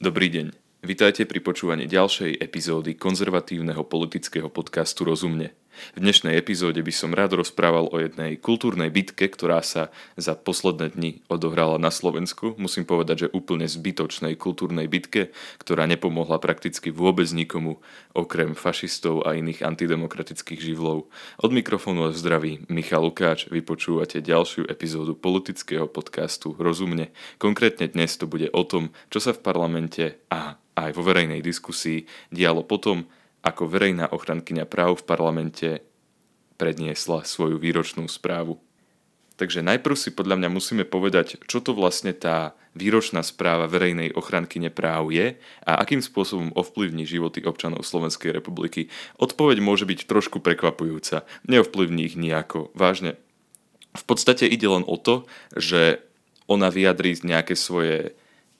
Dobrý deň. Vitajte pri počúvaní ďalšej epizódy konzervatívneho politického podcastu Rozumne. V dnešnej epizóde by som rád rozprával o jednej kultúrnej bitke, ktorá sa za posledné dni odohrala na Slovensku. Musím povedať, že úplne zbytočnej kultúrnej bitke, ktorá nepomohla prakticky vôbec nikomu, okrem fašistov a iných antidemokratických živlov. Od mikrofónu zdraví Michal Lukáč, vypočúvate ďalšiu epizódu politického podcastu Rozumne. Konkrétne dnes to bude o tom, čo sa v parlamente a aj vo verejnej diskusii dialo potom, ako verejná ochrankyňa práv v parlamente predniesla svoju výročnú správu. Takže najprv si podľa mňa musíme povedať, čo to vlastne tá výročná správa verejnej ochranky práv je a akým spôsobom ovplyvní životy občanov Slovenskej republiky. Odpoveď môže byť trošku prekvapujúca. Neovplyvní ich nejako. Vážne. V podstate ide len o to, že ona vyjadrí nejaké svoje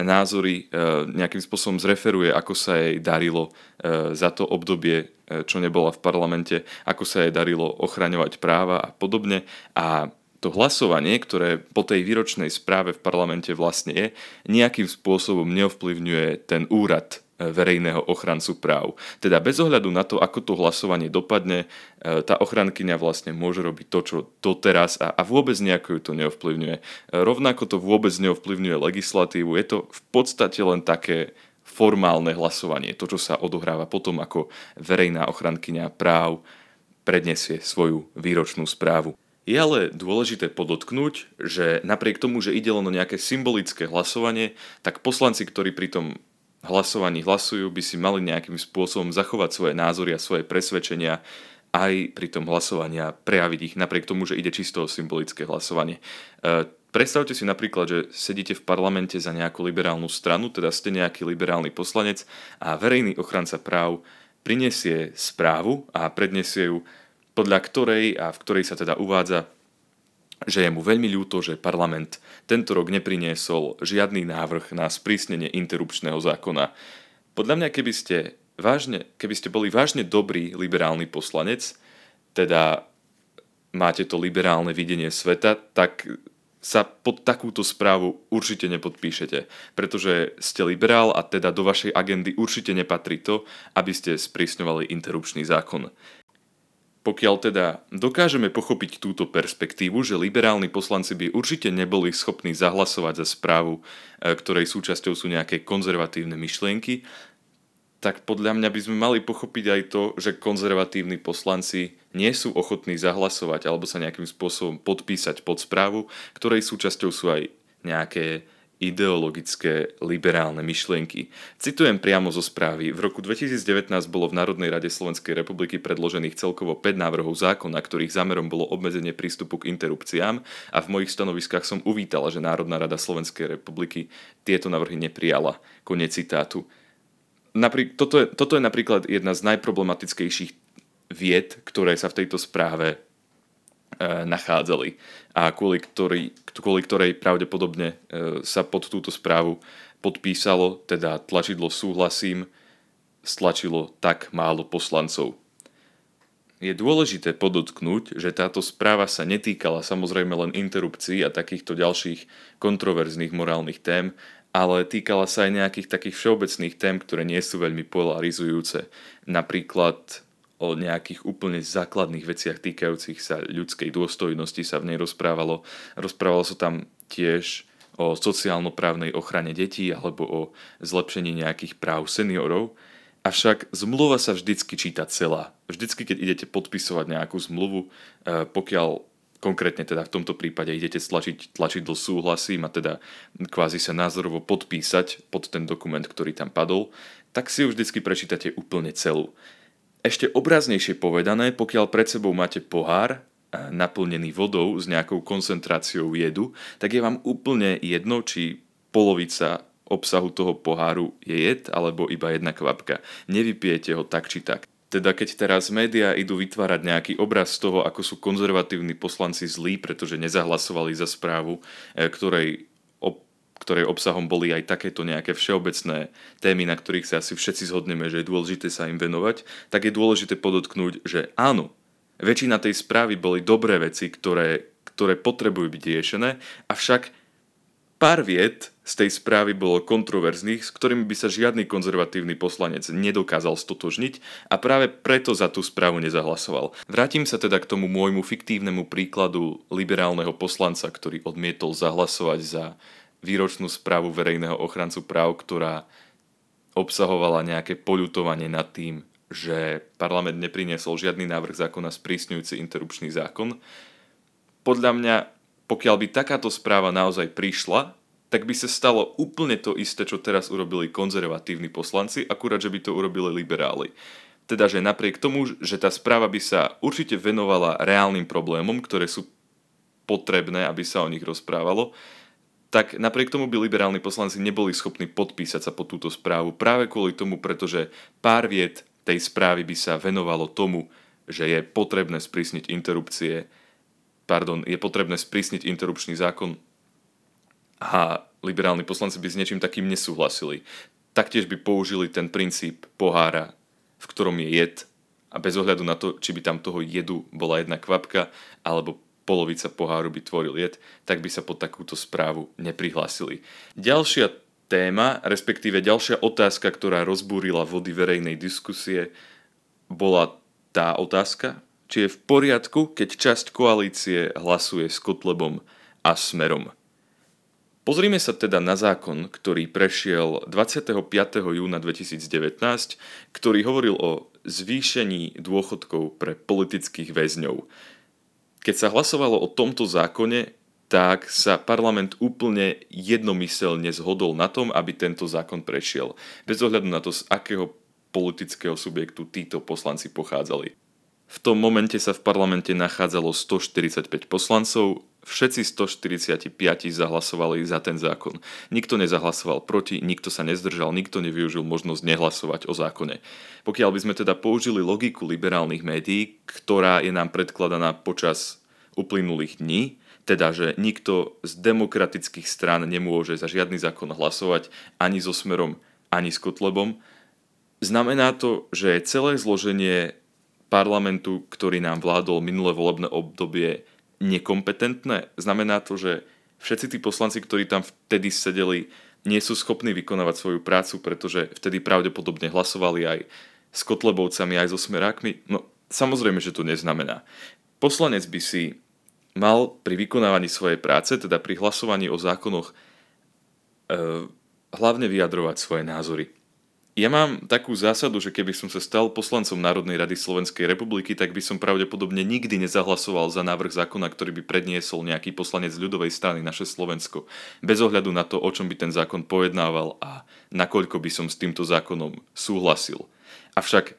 názory e, nejakým spôsobom zreferuje, ako sa jej darilo e, za to obdobie, e, čo nebola v parlamente, ako sa jej darilo ochraňovať práva a podobne. A to hlasovanie, ktoré po tej výročnej správe v parlamente vlastne je, nejakým spôsobom neovplyvňuje ten úrad verejného ochrancu práv. Teda bez ohľadu na to, ako to hlasovanie dopadne, e, tá ochrankyňa vlastne môže robiť to, čo doteraz a, a vôbec nejako ju to neovplyvňuje. E, rovnako to vôbec neovplyvňuje legislatívu, je to v podstate len také formálne hlasovanie, to, čo sa odohráva potom, ako verejná ochrankyňa práv predniesie svoju výročnú správu. Je ale dôležité podotknúť, že napriek tomu, že ide len o nejaké symbolické hlasovanie, tak poslanci, ktorí pri tom hlasovaní hlasujú, by si mali nejakým spôsobom zachovať svoje názory a svoje presvedčenia aj pri tom hlasovania prejaviť ich, napriek tomu, že ide čisto o symbolické hlasovanie. E, predstavte si napríklad, že sedíte v parlamente za nejakú liberálnu stranu, teda ste nejaký liberálny poslanec a verejný ochranca práv prinesie správu a predniesie ju, podľa ktorej a v ktorej sa teda uvádza, že je mu veľmi ľúto, že parlament tento rok nepriniesol žiadny návrh na sprísnenie interrupčného zákona. Podľa mňa, keby ste, vážne, keby ste boli vážne dobrý liberálny poslanec, teda máte to liberálne videnie sveta, tak sa pod takúto správu určite nepodpíšete, pretože ste liberál a teda do vašej agendy určite nepatrí to, aby ste sprísňovali interrupčný zákon. Pokiaľ teda dokážeme pochopiť túto perspektívu, že liberálni poslanci by určite neboli schopní zahlasovať za správu, e, ktorej súčasťou sú nejaké konzervatívne myšlienky, tak podľa mňa by sme mali pochopiť aj to, že konzervatívni poslanci nie sú ochotní zahlasovať alebo sa nejakým spôsobom podpísať pod správu, ktorej súčasťou sú aj nejaké ideologické liberálne myšlienky. Citujem priamo zo správy. V roku 2019 bolo v Národnej rade Slovenskej republiky predložených celkovo 5 návrhov zákona, ktorých zámerom bolo obmedzenie prístupu k interrupciám a v mojich stanoviskách som uvítala, že Národná rada Slovenskej republiky tieto návrhy neprijala. Konec citátu. Naprí- toto, je, toto je napríklad jedna z najproblematickejších vied, ktoré sa v tejto správe nachádzali a kvôli, ktorý, kvôli ktorej pravdepodobne e, sa pod túto správu podpísalo, teda tlačidlo súhlasím, stlačilo tak málo poslancov. Je dôležité podotknúť, že táto správa sa netýkala samozrejme len interrupcií a takýchto ďalších kontroverzných morálnych tém, ale týkala sa aj nejakých takých všeobecných tém, ktoré nie sú veľmi polarizujúce. Napríklad o nejakých úplne základných veciach týkajúcich sa ľudskej dôstojnosti sa v nej rozprávalo. Rozprávalo sa tam tiež o sociálno-právnej ochrane detí alebo o zlepšení nejakých práv seniorov. Avšak zmluva sa vždycky číta celá. Vždycky, keď idete podpisovať nejakú zmluvu, e, pokiaľ konkrétne teda v tomto prípade idete stlačiť tlačidlo súhlasím a teda kvázi sa názorovo podpísať pod ten dokument, ktorý tam padol, tak si ju vždycky prečítate úplne celú. Ešte obraznejšie povedané, pokiaľ pred sebou máte pohár e, naplnený vodou s nejakou koncentráciou jedu, tak je vám úplne jedno, či polovica obsahu toho poháru je jed alebo iba jedna kvapka. Nevypijete ho tak či tak. Teda keď teraz médiá idú vytvárať nejaký obraz z toho, ako sú konzervatívni poslanci zlí, pretože nezahlasovali za správu, e, ktorej ktorej obsahom boli aj takéto nejaké všeobecné témy, na ktorých sa asi všetci zhodneme, že je dôležité sa im venovať, tak je dôležité podotknúť, že áno, väčšina tej správy boli dobré veci, ktoré, ktoré potrebujú byť riešené, avšak Pár vied z tej správy bolo kontroverzných, s ktorými by sa žiadny konzervatívny poslanec nedokázal stotožniť a práve preto za tú správu nezahlasoval. Vrátim sa teda k tomu môjmu fiktívnemu príkladu liberálneho poslanca, ktorý odmietol zahlasovať za výročnú správu verejného ochrancu práv, ktorá obsahovala nejaké poľutovanie nad tým, že parlament nepriniesol žiadny návrh zákona sprísňujúci interrupčný zákon. Podľa mňa pokiaľ by takáto správa naozaj prišla, tak by sa stalo úplne to isté, čo teraz urobili konzervatívni poslanci, akurát, že by to urobili liberáli. Teda, že napriek tomu, že tá správa by sa určite venovala reálnym problémom, ktoré sú potrebné, aby sa o nich rozprávalo, tak napriek tomu by liberálni poslanci neboli schopní podpísať sa po túto správu práve kvôli tomu, pretože pár vied tej správy by sa venovalo tomu, že je potrebné sprísniť interrupcie, pardon, je potrebné sprísniť interrupčný zákon a liberálni poslanci by s niečím takým nesúhlasili. Taktiež by použili ten princíp pohára, v ktorom je jed a bez ohľadu na to, či by tam toho jedu bola jedna kvapka alebo polovica poháru by tvoril jed, tak by sa pod takúto správu neprihlásili. Ďalšia téma, respektíve ďalšia otázka, ktorá rozbúrila vody verejnej diskusie, bola tá otázka, či je v poriadku, keď časť koalície hlasuje s Kotlebom a Smerom. Pozrime sa teda na zákon, ktorý prešiel 25. júna 2019, ktorý hovoril o zvýšení dôchodkov pre politických väzňov. Keď sa hlasovalo o tomto zákone, tak sa parlament úplne jednomyselne zhodol na tom, aby tento zákon prešiel. Bez ohľadu na to, z akého politického subjektu títo poslanci pochádzali. V tom momente sa v parlamente nachádzalo 145 poslancov, všetci 145 zahlasovali za ten zákon. Nikto nezahlasoval proti, nikto sa nezdržal, nikto nevyužil možnosť nehlasovať o zákone. Pokiaľ by sme teda použili logiku liberálnych médií, ktorá je nám predkladaná počas uplynulých dní, teda že nikto z demokratických strán nemôže za žiadny zákon hlasovať ani so Smerom, ani s Kotlebom, znamená to, že celé zloženie parlamentu, ktorý nám vládol minulé volebné obdobie, nekompetentné? Znamená to, že všetci tí poslanci, ktorí tam vtedy sedeli, nie sú schopní vykonávať svoju prácu, pretože vtedy pravdepodobne hlasovali aj s Kotlebovcami, aj so Smerákmi? No, samozrejme, že to neznamená. Poslanec by si mal pri vykonávaní svojej práce, teda pri hlasovaní o zákonoch, e, hlavne vyjadrovať svoje názory. Ja mám takú zásadu, že keby som sa stal poslancom Národnej rady Slovenskej republiky, tak by som pravdepodobne nikdy nezahlasoval za návrh zákona, ktorý by predniesol nejaký poslanec ľudovej strany naše Slovensko. Bez ohľadu na to, o čom by ten zákon pojednával a nakoľko by som s týmto zákonom súhlasil. Avšak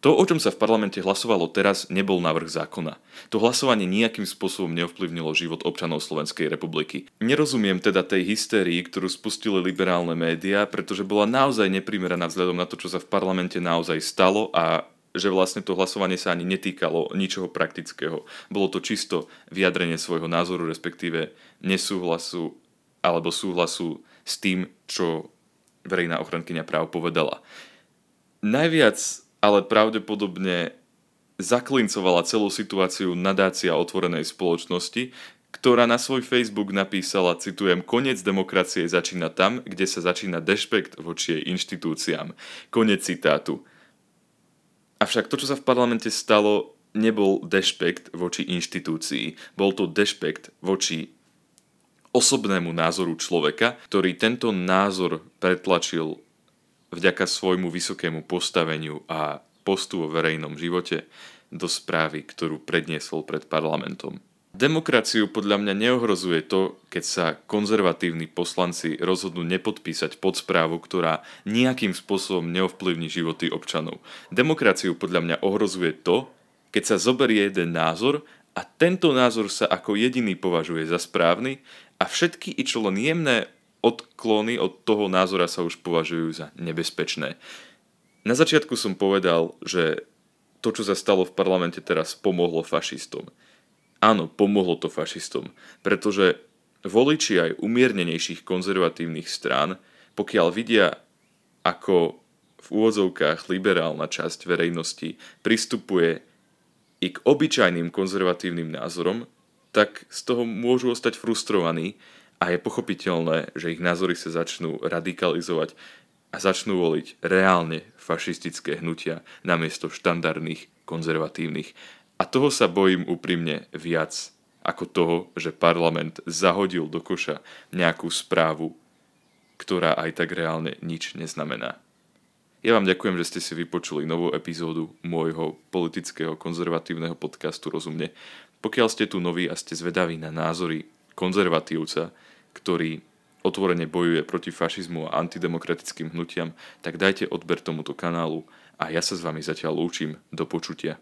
to, o čom sa v parlamente hlasovalo teraz, nebol návrh zákona. To hlasovanie nejakým spôsobom neovplyvnilo život občanov Slovenskej republiky. Nerozumiem teda tej hystérii, ktorú spustili liberálne médiá, pretože bola naozaj neprimeraná vzhľadom na to, čo sa v parlamente naozaj stalo a že vlastne to hlasovanie sa ani netýkalo ničoho praktického. Bolo to čisto vyjadrenie svojho názoru, respektíve nesúhlasu alebo súhlasu s tým, čo verejná ochrankyňa práv povedala. Najviac ale pravdepodobne zaklincovala celú situáciu nadácia otvorenej spoločnosti, ktorá na svoj Facebook napísala, citujem, koniec demokracie začína tam, kde sa začína dešpekt voči jej inštitúciám. Konec citátu. Avšak to, čo sa v parlamente stalo, nebol dešpekt voči inštitúcii. Bol to dešpekt voči osobnému názoru človeka, ktorý tento názor pretlačil vďaka svojmu vysokému postaveniu a postu vo verejnom živote do správy, ktorú predniesol pred parlamentom. Demokraciu podľa mňa neohrozuje to, keď sa konzervatívni poslanci rozhodnú nepodpísať pod správu, ktorá nejakým spôsobom neovplyvní životy občanov. Demokraciu podľa mňa ohrozuje to, keď sa zoberie jeden názor a tento názor sa ako jediný považuje za správny a všetky i čo len jemné odklony od toho názora sa už považujú za nebezpečné. Na začiatku som povedal, že to, čo sa stalo v parlamente teraz, pomohlo fašistom. Áno, pomohlo to fašistom, pretože voliči aj umiernenejších konzervatívnych strán, pokiaľ vidia, ako v úvodzovkách liberálna časť verejnosti pristupuje i k obyčajným konzervatívnym názorom, tak z toho môžu ostať frustrovaní a je pochopiteľné, že ich názory sa začnú radikalizovať a začnú voliť reálne fašistické hnutia namiesto štandardných konzervatívnych. A toho sa bojím úprimne viac ako toho, že parlament zahodil do koša nejakú správu, ktorá aj tak reálne nič neznamená. Ja vám ďakujem, že ste si vypočuli novú epizódu môjho politického konzervatívneho podcastu Rozumne. Pokiaľ ste tu noví a ste zvedaví na názory konzervatívca, ktorý otvorene bojuje proti fašizmu a antidemokratickým hnutiam, tak dajte odber tomuto kanálu a ja sa s vami zatiaľ lúčim. Do počutia.